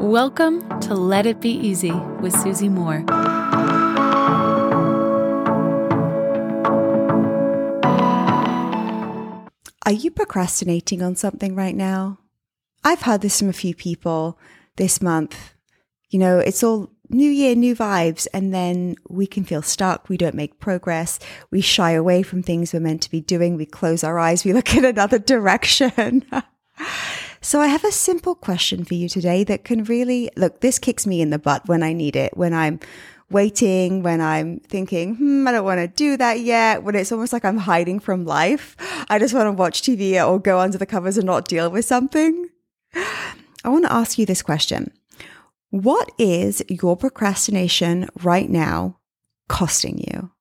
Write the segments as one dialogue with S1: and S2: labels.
S1: Welcome to Let It Be Easy with Susie Moore.
S2: Are you procrastinating on something right now? I've heard this from a few people this month. You know, it's all new year, new vibes, and then we can feel stuck. We don't make progress. We shy away from things we're meant to be doing. We close our eyes. We look in another direction. so I have a simple question for you today that can really look, this kicks me in the butt when I need it, when I'm waiting, when I'm thinking, hmm, I don't want to do that yet, when it's almost like I'm hiding from life. I just want to watch TV or go under the covers and not deal with something. I want to ask you this question. What is your procrastination right now costing you?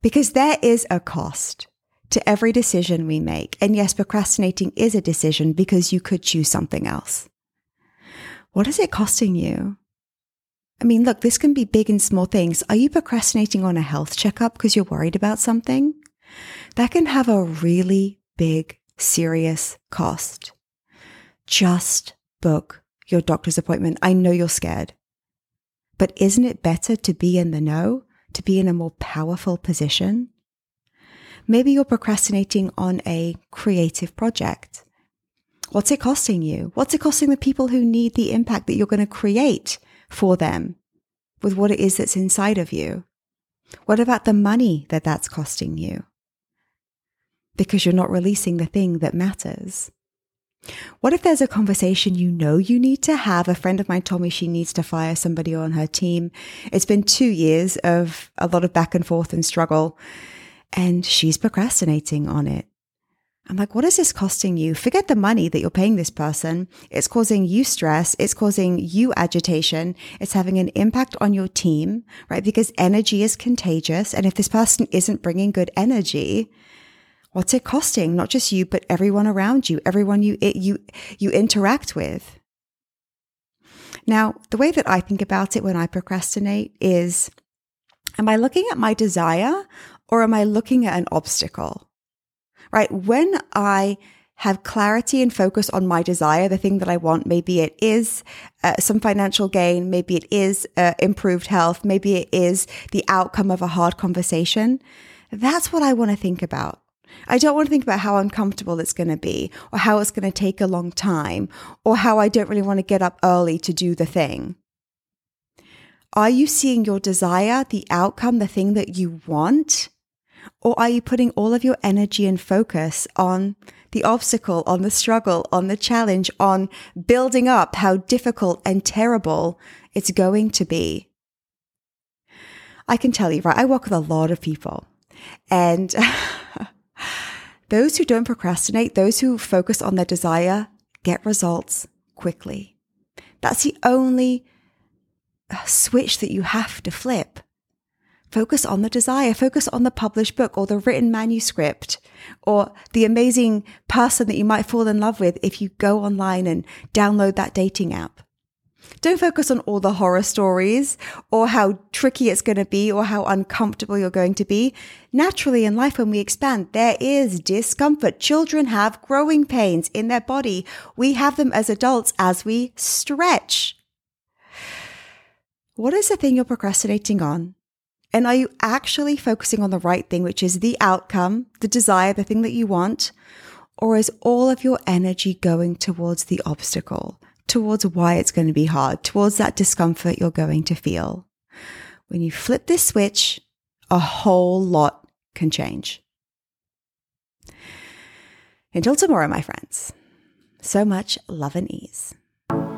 S2: Because there is a cost to every decision we make. And yes, procrastinating is a decision because you could choose something else. What is it costing you? I mean, look, this can be big and small things. Are you procrastinating on a health checkup because you're worried about something? That can have a really big, serious cost. Just book your doctor's appointment. I know you're scared. But isn't it better to be in the know, to be in a more powerful position? Maybe you're procrastinating on a creative project. What's it costing you? What's it costing the people who need the impact that you're going to create? for them with what it is that's inside of you? What about the money that that's costing you? Because you're not releasing the thing that matters. What if there's a conversation you know you need to have? A friend of mine told me she needs to fire somebody on her team. It's been two years of a lot of back and forth and struggle, and she's procrastinating on it. I'm like, what is this costing you? Forget the money that you're paying this person. It's causing you stress. It's causing you agitation. It's having an impact on your team, right? Because energy is contagious. And if this person isn't bringing good energy, what's it costing? Not just you, but everyone around you, everyone you, you, you interact with. Now, the way that I think about it when I procrastinate is, am I looking at my desire or am I looking at an obstacle? right? When I have clarity and focus on my desire, the thing that I want, maybe it is uh, some financial gain, maybe it is uh, improved health, maybe it is the outcome of a hard conversation. That's what I want to think about. I don't want to think about how uncomfortable it's going to be or how it's going to take a long time or how I don't really want to get up early to do the thing. Are you seeing your desire, the outcome, the thing that you want? Or are you putting all of your energy and focus on the obstacle, on the struggle, on the challenge, on building up how difficult and terrible it's going to be? I can tell you, right? I work with a lot of people and those who don't procrastinate, those who focus on their desire, get results quickly. That's the only uh, switch that you have to flip. Focus on the desire, focus on the published book or the written manuscript or the amazing person that you might fall in love with if you go online and download that dating app. Don't focus on all the horror stories or how tricky it's going to be or how uncomfortable you're going to be. Naturally, in life, when we expand, there is discomfort. Children have growing pains in their body. We have them as adults as we stretch. What is the thing you're procrastinating on? And are you actually focusing on the right thing, which is the outcome, the desire, the thing that you want? Or is all of your energy going towards the obstacle, towards why it's going to be hard, towards that discomfort you're going to feel? When you flip this switch, a whole lot can change. Until tomorrow, my friends, so much love and ease.